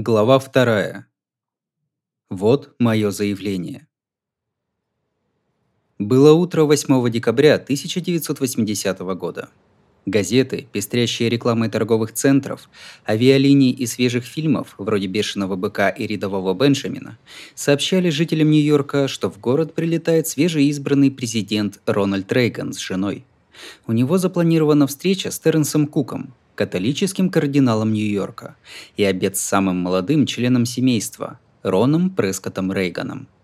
Глава вторая. Вот мое заявление. Было утро 8 декабря 1980 года. Газеты, пестрящие рекламой торговых центров, авиалиний и свежих фильмов, вроде «Бешеного быка» и «Рядового Бенджамина», сообщали жителям Нью-Йорка, что в город прилетает свежеизбранный президент Рональд Рейган с женой. У него запланирована встреча с Терренсом Куком, католическим кардиналом Нью-Йорка, и обед с самым молодым членом семейства – Роном Прескотом Рейганом –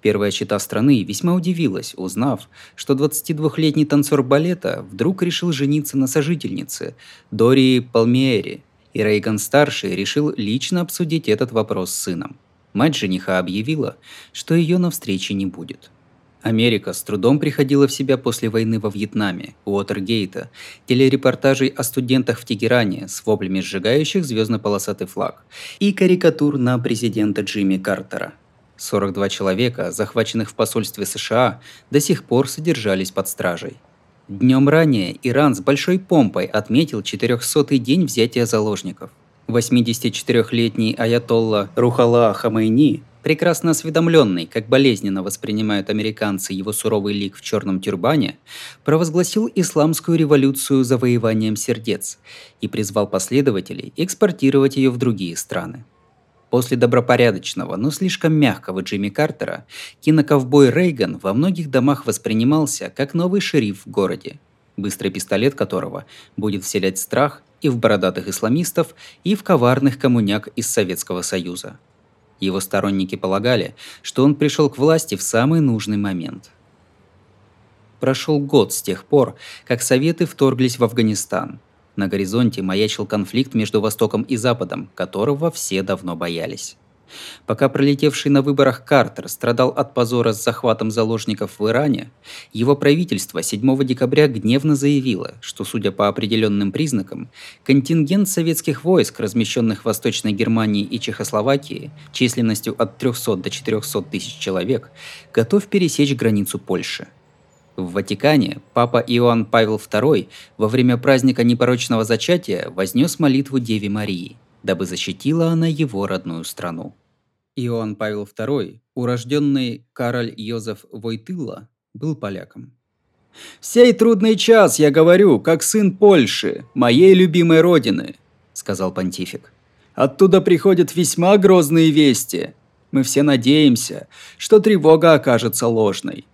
Первая чита страны весьма удивилась, узнав, что 22-летний танцор балета вдруг решил жениться на сожительнице Дории Палмиери, и Рейган-старший решил лично обсудить этот вопрос с сыном. Мать жениха объявила, что ее на встрече не будет. Америка с трудом приходила в себя после войны во Вьетнаме, Уотергейта, телерепортажей о студентах в Тегеране с воплями сжигающих звездно-полосатый флаг и карикатур на президента Джимми Картера – 42 человека, захваченных в посольстве США, до сих пор содержались под стражей. Днем ранее Иран с большой помпой отметил 400-й день взятия заложников. 84-летний аятолла Рухала Хамайни, прекрасно осведомленный, как болезненно воспринимают американцы его суровый лик в черном тюрбане, провозгласил исламскую революцию завоеванием сердец и призвал последователей экспортировать ее в другие страны. После добропорядочного, но слишком мягкого Джимми Картера, киноковбой Рейган во многих домах воспринимался как новый шериф в городе, быстрый пистолет которого будет вселять страх и в бородатых исламистов, и в коварных коммуняк из Советского Союза. Его сторонники полагали, что он пришел к власти в самый нужный момент. Прошел год с тех пор, как Советы вторглись в Афганистан – на горизонте маячил конфликт между Востоком и Западом, которого все давно боялись. Пока пролетевший на выборах Картер страдал от позора с захватом заложников в Иране, его правительство 7 декабря гневно заявило, что, судя по определенным признакам, контингент советских войск, размещенных в Восточной Германии и Чехословакии, численностью от 300 до 400 тысяч человек, готов пересечь границу Польши – в Ватикане папа Иоанн Павел II во время праздника непорочного зачатия вознес молитву Деве Марии, дабы защитила она его родную страну. Иоанн Павел II, урожденный Кароль Йозеф Войтыла, был поляком. «В сей трудный час я говорю, как сын Польши, моей любимой родины», — сказал понтифик. «Оттуда приходят весьма грозные вести. Мы все надеемся, что тревога окажется ложной.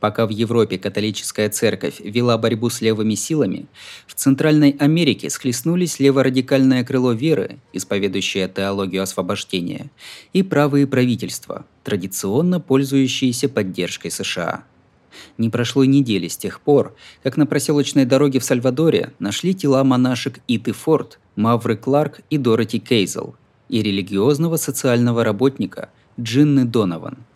Пока в Европе католическая церковь вела борьбу с левыми силами, в Центральной Америке схлестнулись леворадикальное крыло веры, исповедующее теологию освобождения, и правые правительства, традиционно пользующиеся поддержкой США. Не прошло и недели с тех пор, как на проселочной дороге в Сальвадоре нашли тела монашек Иты Форд, Мавры Кларк и Дороти Кейзел и религиозного социального работника Джинны Донован –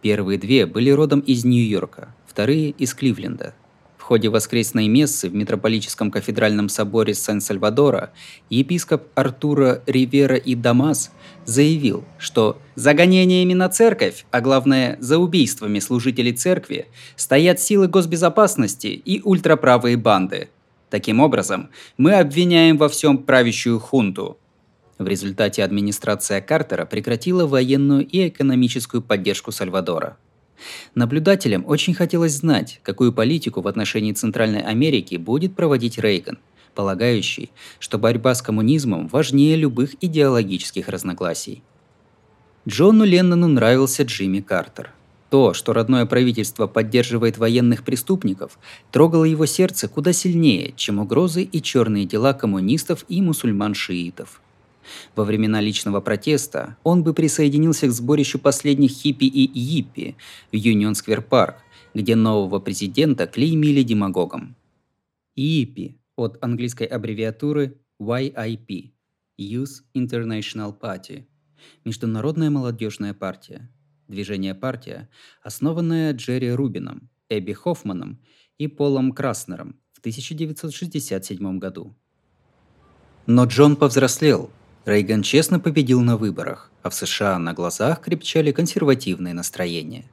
Первые две были родом из Нью-Йорка, вторые – из Кливленда. В ходе воскресной мессы в Митрополическом кафедральном соборе Сан-Сальвадора епископ Артура Ривера и Дамас заявил, что «за гонениями на церковь, а главное за убийствами служителей церкви, стоят силы госбезопасности и ультраправые банды. Таким образом, мы обвиняем во всем правящую хунту, в результате администрация Картера прекратила военную и экономическую поддержку Сальвадора. Наблюдателям очень хотелось знать, какую политику в отношении Центральной Америки будет проводить Рейган, полагающий, что борьба с коммунизмом важнее любых идеологических разногласий. Джону Леннону нравился Джимми Картер. То, что родное правительство поддерживает военных преступников, трогало его сердце куда сильнее, чем угрозы и черные дела коммунистов и мусульман-шиитов – во времена личного протеста он бы присоединился к сборищу последних хиппи и йиппи в Юнион-сквер-парк, где нового президента клеймили демагогом. Йиппи от английской аббревиатуры YIP – Youth International Party – Международная молодежная партия. Движение «Партия», основанное Джерри Рубином, Эбби Хоффманом и Полом Краснером в 1967 году. Но Джон повзрослел Рейган честно победил на выборах, а в США на глазах крепчали консервативные настроения.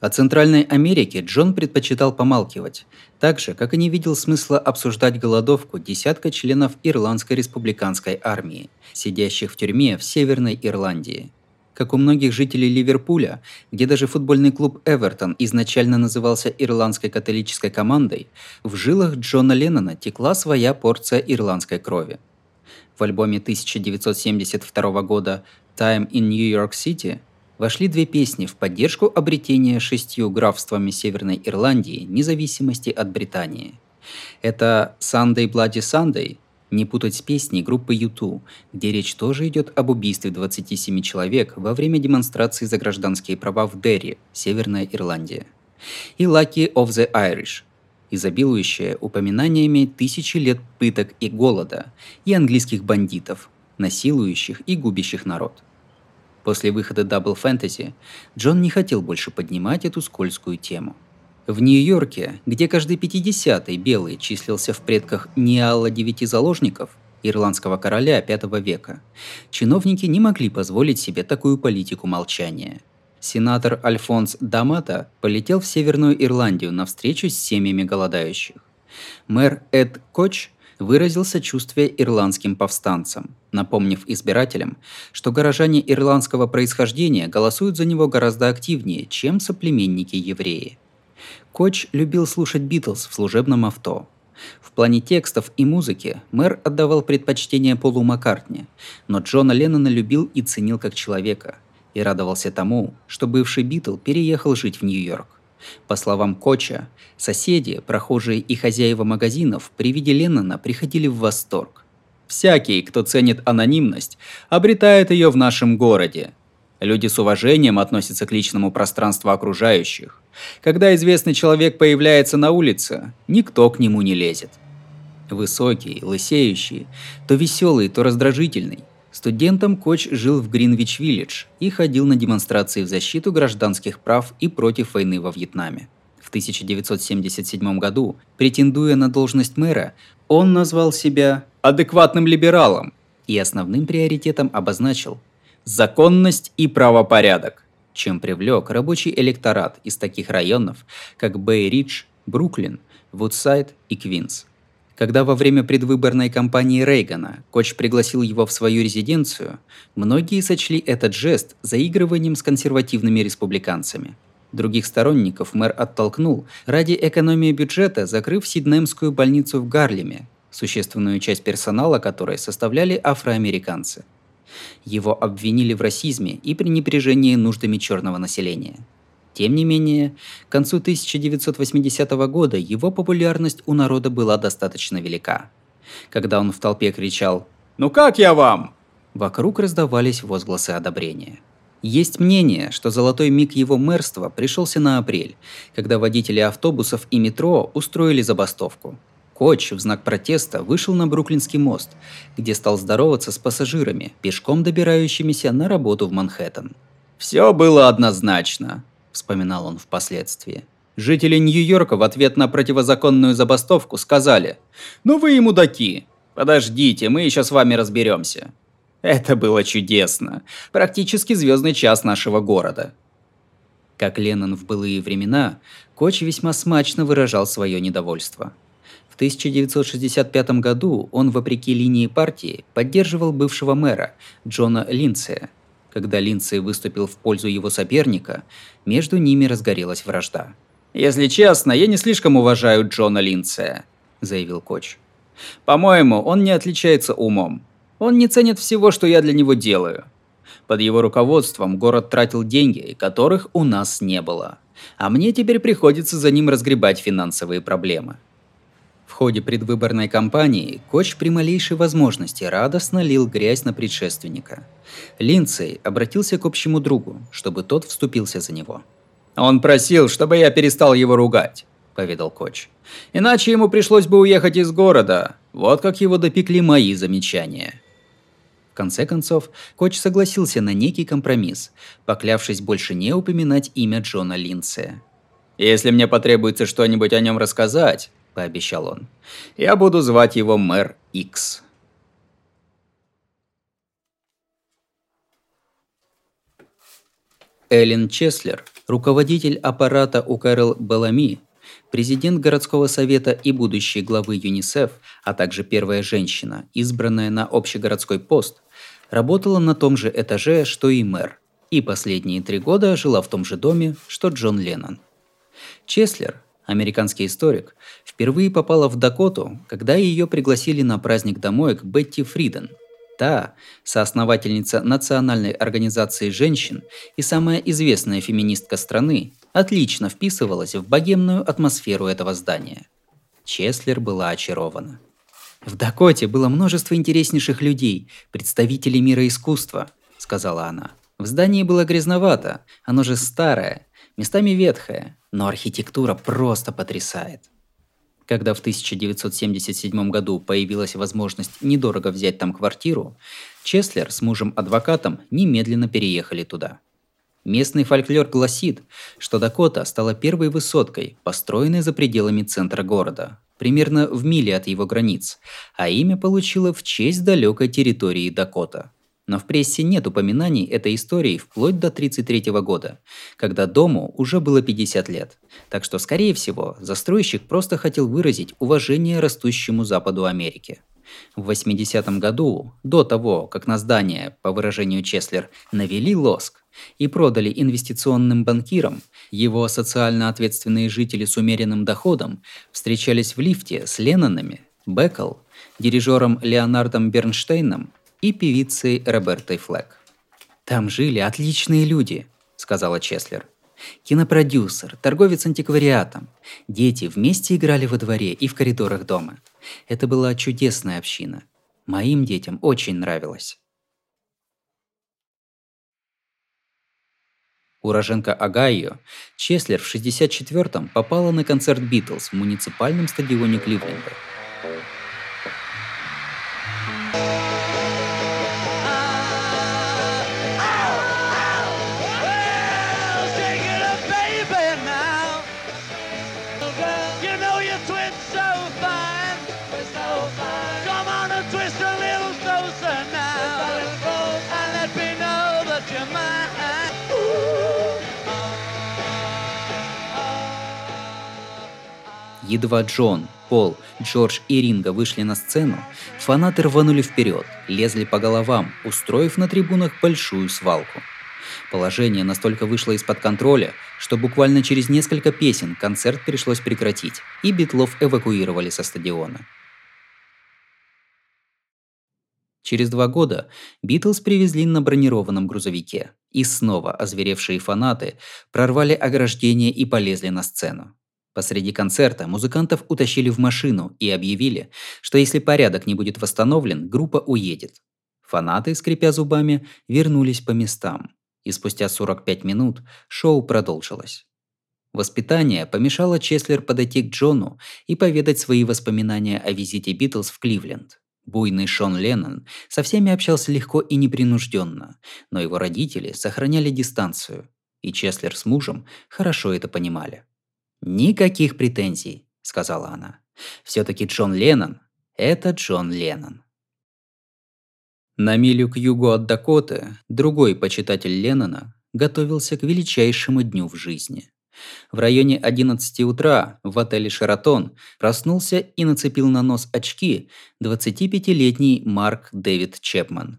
О Центральной Америке Джон предпочитал помалкивать, так же, как и не видел смысла обсуждать голодовку десятка членов Ирландской республиканской армии, сидящих в тюрьме в Северной Ирландии. Как у многих жителей Ливерпуля, где даже футбольный клуб Эвертон изначально назывался ирландской католической командой, в жилах Джона Леннона текла своя порция ирландской крови. В альбоме 1972 года «Time in New York City» вошли две песни в поддержку обретения шестью графствами Северной Ирландии независимости от Британии. Это «Sunday Bloody Sunday», не путать с песней группы U2, где речь тоже идет об убийстве 27 человек во время демонстрации за гражданские права в Дерри, Северная Ирландия. И «Lucky of the Irish», изобилующая упоминаниями тысячи лет пыток и голода, и английских бандитов, насилующих и губящих народ – После выхода Double Fantasy Джон не хотел больше поднимать эту скользкую тему. В Нью-Йорке, где каждый пятидесятый белый числился в предках Ниала девяти заложников, ирландского короля V века, чиновники не могли позволить себе такую политику молчания. Сенатор Альфонс Дамата полетел в Северную Ирландию на встречу с семьями голодающих. Мэр Эд Коч выразил сочувствие ирландским повстанцам, напомнив избирателям, что горожане ирландского происхождения голосуют за него гораздо активнее, чем соплеменники-евреи. Коч любил слушать Битлз в служебном авто. В плане текстов и музыки мэр отдавал предпочтение Полу Маккартни, но Джона Леннона любил и ценил как человека, и радовался тому, что бывший Битл переехал жить в Нью-Йорк. По словам Коча, соседи, прохожие и хозяева магазинов при виде Леннона приходили в восторг. Всякий, кто ценит анонимность, обретает ее в нашем городе. Люди с уважением относятся к личному пространству окружающих. Когда известный человек появляется на улице, никто к нему не лезет. Высокий, лысеющий, то веселый, то раздражительный, Студентом Коч жил в Гринвич-Виллидж и ходил на демонстрации в защиту гражданских прав и против войны во Вьетнаме. В 1977 году, претендуя на должность мэра, он назвал себя адекватным либералом и основным приоритетом обозначил законность и правопорядок, чем привлек рабочий электорат из таких районов, как Бэй-Ридж, Бруклин, Вудсайд и Квинс – когда во время предвыборной кампании Рейгана Коч пригласил его в свою резиденцию, многие сочли этот жест заигрыванием с консервативными республиканцами. Других сторонников мэр оттолкнул ради экономии бюджета, закрыв Сиднемскую больницу в Гарлеме, существенную часть персонала которой составляли афроамериканцы. Его обвинили в расизме и пренебрежении нуждами черного населения – тем не менее, к концу 1980 года его популярность у народа была достаточно велика. Когда он в толпе кричал «Ну как я вам?», вокруг раздавались возгласы одобрения. Есть мнение, что золотой миг его мэрства пришелся на апрель, когда водители автобусов и метро устроили забастовку. Коч в знак протеста вышел на Бруклинский мост, где стал здороваться с пассажирами, пешком добирающимися на работу в Манхэттен. Все было однозначно вспоминал он впоследствии. Жители Нью-Йорка в ответ на противозаконную забастовку сказали «Ну вы и мудаки! Подождите, мы еще с вами разберемся». Это было чудесно. Практически звездный час нашего города. Как Леннон в былые времена, Коч весьма смачно выражал свое недовольство. В 1965 году он, вопреки линии партии, поддерживал бывшего мэра Джона Линдсея – когда Линдсей выступил в пользу его соперника, между ними разгорелась вражда. «Если честно, я не слишком уважаю Джона Линдсея», – заявил Коч. «По-моему, он не отличается умом. Он не ценит всего, что я для него делаю. Под его руководством город тратил деньги, которых у нас не было. А мне теперь приходится за ним разгребать финансовые проблемы. В ходе предвыборной кампании Коч при малейшей возможности радостно лил грязь на предшественника. Линдсей обратился к общему другу, чтобы тот вступился за него. «Он просил, чтобы я перестал его ругать», – поведал Коч. «Иначе ему пришлось бы уехать из города. Вот как его допекли мои замечания». В конце концов, Коч согласился на некий компромисс, поклявшись больше не упоминать имя Джона Линдсея. «Если мне потребуется что-нибудь о нем рассказать, – пообещал он. «Я буду звать его мэр Икс». Эллен Чеслер, Руководитель аппарата у Кэрол Белами, президент городского совета и будущий главы ЮНИСЕФ, а также первая женщина, избранная на общегородской пост, работала на том же этаже, что и мэр, и последние три года жила в том же доме, что Джон Леннон. Чеслер, американский историк, впервые попала в Дакоту, когда ее пригласили на праздник домой к Бетти Фриден. Та, соосновательница Национальной организации женщин и самая известная феминистка страны, отлично вписывалась в богемную атмосферу этого здания. Чеслер была очарована. «В Дакоте было множество интереснейших людей, представителей мира искусства», — сказала она. В здании было грязновато, оно же старое, местами ветхое, но архитектура просто потрясает. Когда в 1977 году появилась возможность недорого взять там квартиру, Чеслер с мужем-адвокатом немедленно переехали туда. Местный фольклор гласит, что Дакота стала первой высоткой, построенной за пределами центра города, примерно в миле от его границ, а имя получила в честь далекой территории Дакота – но в прессе нет упоминаний этой истории вплоть до 1933 года, когда дому уже было 50 лет. Так что, скорее всего, застройщик просто хотел выразить уважение растущему Западу Америки. В 80-м году, до того, как на здание, по выражению Чеслер, навели лоск и продали инвестиционным банкирам, его социально ответственные жители с умеренным доходом встречались в лифте с Леннонами, Беккл, дирижером Леонардом Бернштейном и певицей Робертой Флэк. «Там жили отличные люди», — сказала Чеслер. Кинопродюсер, торговец антиквариатом. Дети вместе играли во дворе и в коридорах дома. Это была чудесная община. Моим детям очень нравилось. Уроженка Огайо, Чеслер в 64-м попала на концерт Битлз в муниципальном стадионе Кливленда. Едва Джон, Пол, Джордж и Ринга вышли на сцену, фанаты рванули вперед, лезли по головам, устроив на трибунах большую свалку. Положение настолько вышло из-под контроля, что буквально через несколько песен концерт пришлось прекратить, и битлов эвакуировали со стадиона. Через два года Битлз привезли на бронированном грузовике, и снова озверевшие фанаты прорвали ограждение и полезли на сцену. Посреди концерта музыкантов утащили в машину и объявили, что если порядок не будет восстановлен, группа уедет. Фанаты, скрипя зубами, вернулись по местам. И спустя 45 минут шоу продолжилось. Воспитание помешало Чеслер подойти к Джону и поведать свои воспоминания о визите Битлз в Кливленд. Буйный Шон Леннон со всеми общался легко и непринужденно, но его родители сохраняли дистанцию, и Чеслер с мужем хорошо это понимали. «Никаких претензий», — сказала она. «Все-таки Джон Леннон — это Джон Леннон». На милю к югу от Дакоты другой почитатель Леннона готовился к величайшему дню в жизни. В районе 11 утра в отеле «Шератон» проснулся и нацепил на нос очки 25-летний Марк Дэвид Чепман.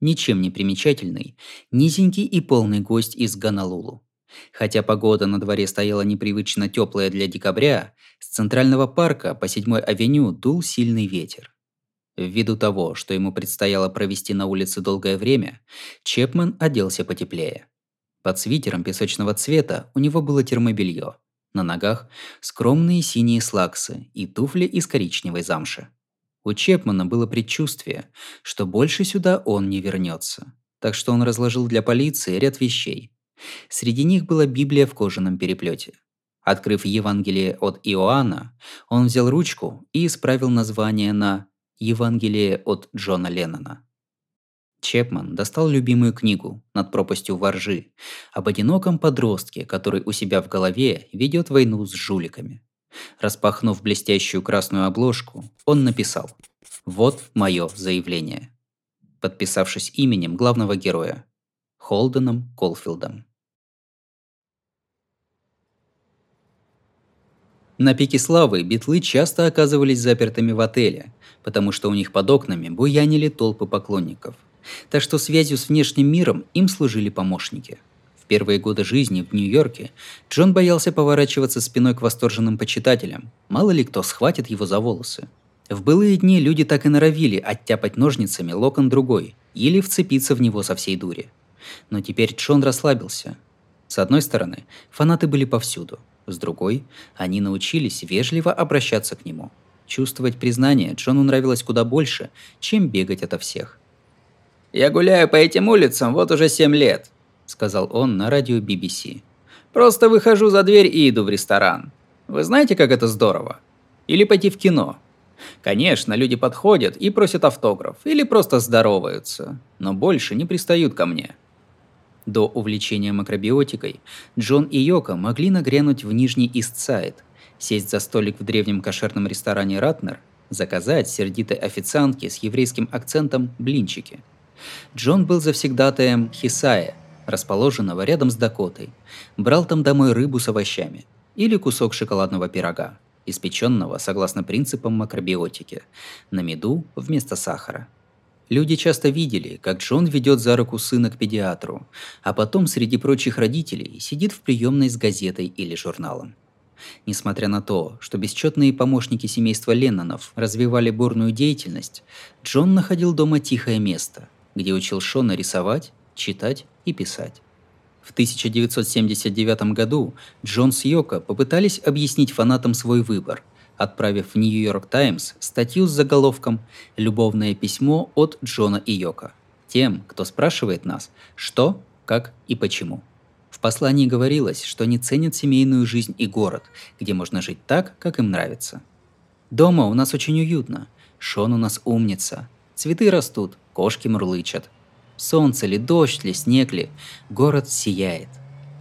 Ничем не примечательный, низенький и полный гость из Ганалулу. Хотя погода на дворе стояла непривычно теплая для декабря, с центрального парка по 7 авеню дул сильный ветер. Ввиду того, что ему предстояло провести на улице долгое время, Чепман оделся потеплее. Под свитером песочного цвета у него было термобелье. На ногах скромные синие слаксы и туфли из коричневой замши. У Чепмана было предчувствие, что больше сюда он не вернется. Так что он разложил для полиции ряд вещей, Среди них была Библия в кожаном переплете. Открыв Евангелие от Иоанна, он взял ручку и исправил название на «Евангелие от Джона Леннона». Чепман достал любимую книгу «Над пропастью воржи» об одиноком подростке, который у себя в голове ведет войну с жуликами. Распахнув блестящую красную обложку, он написал «Вот мое заявление», подписавшись именем главного героя – Холденом Колфилдом. На пике славы битлы часто оказывались запертыми в отеле, потому что у них под окнами буянили толпы поклонников. Так что связью с внешним миром им служили помощники. В первые годы жизни в Нью-Йорке Джон боялся поворачиваться спиной к восторженным почитателям, мало ли кто схватит его за волосы. В былые дни люди так и норовили оттяпать ножницами локон другой или вцепиться в него со всей дури. Но теперь Джон расслабился. С одной стороны, фанаты были повсюду. С другой, они научились вежливо обращаться к нему. Чувствовать признание Джону нравилось куда больше, чем бегать ото всех. «Я гуляю по этим улицам вот уже семь лет», — сказал он на радио BBC. «Просто выхожу за дверь и иду в ресторан. Вы знаете, как это здорово? Или пойти в кино. Конечно, люди подходят и просят автограф, или просто здороваются, но больше не пристают ко мне. До увлечения макробиотикой Джон и Йока могли нагрянуть в Нижний Истсайд, сесть за столик в древнем кошерном ресторане «Ратнер», заказать сердитой официантке с еврейским акцентом блинчики. Джон был завсегдатаем Хисая, расположенного рядом с Дакотой, брал там домой рыбу с овощами или кусок шоколадного пирога, испеченного согласно принципам макробиотики, на меду вместо сахара – Люди часто видели, как Джон ведет за руку сына к педиатру, а потом среди прочих родителей сидит в приемной с газетой или журналом. Несмотря на то, что бесчетные помощники семейства Леннонов развивали бурную деятельность, Джон находил дома тихое место, где учил Шона рисовать, читать и писать. В 1979 году Джон с Йоко попытались объяснить фанатам свой выбор – отправив в Нью-Йорк Таймс статью с заголовком «Любовное письмо от Джона и Йока». Тем, кто спрашивает нас, что, как и почему. В послании говорилось, что они ценят семейную жизнь и город, где можно жить так, как им нравится. Дома у нас очень уютно. Шон у нас умница. Цветы растут, кошки мурлычат. Солнце ли, дождь ли, снег ли, город сияет.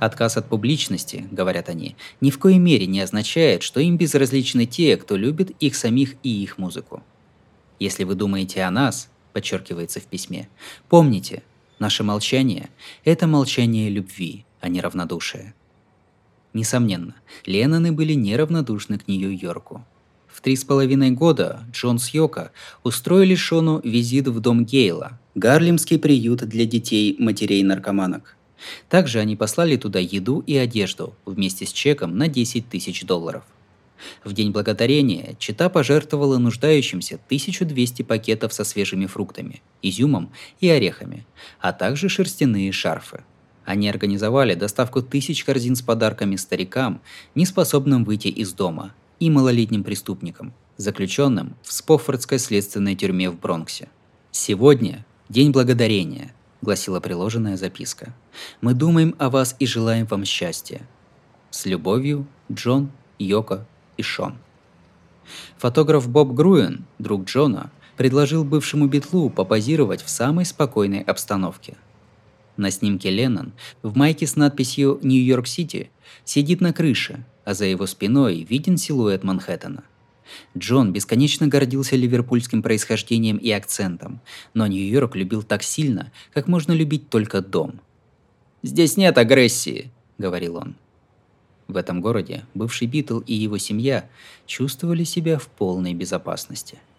Отказ от публичности, говорят они, ни в коей мере не означает, что им безразличны те, кто любит их самих и их музыку. Если вы думаете о нас, подчеркивается в письме, помните, наше молчание – это молчание любви, а не равнодушие. Несомненно, Ленноны были неравнодушны к Нью-Йорку. В три с половиной года Джон с Йока устроили Шону визит в дом Гейла, Гарлемский приют для детей матерей-наркоманок – также они послали туда еду и одежду вместе с чеком на 10 тысяч долларов. В День Благодарения Чита пожертвовала нуждающимся 1200 пакетов со свежими фруктами, изюмом и орехами, а также шерстяные шарфы. Они организовали доставку тысяч корзин с подарками старикам, неспособным выйти из дома, и малолетним преступникам, заключенным в Споффордской следственной тюрьме в Бронксе. Сегодня – День Благодарения –— гласила приложенная записка. «Мы думаем о вас и желаем вам счастья. С любовью, Джон, Йоко и Шон». Фотограф Боб Груен, друг Джона, предложил бывшему Битлу попозировать в самой спокойной обстановке. На снимке Леннон в майке с надписью «Нью-Йорк-Сити» сидит на крыше, а за его спиной виден силуэт Манхэттена. Джон бесконечно гордился ливерпульским происхождением и акцентом, но Нью-Йорк любил так сильно, как можно любить только дом. «Здесь нет агрессии», — говорил он. В этом городе бывший Битл и его семья чувствовали себя в полной безопасности –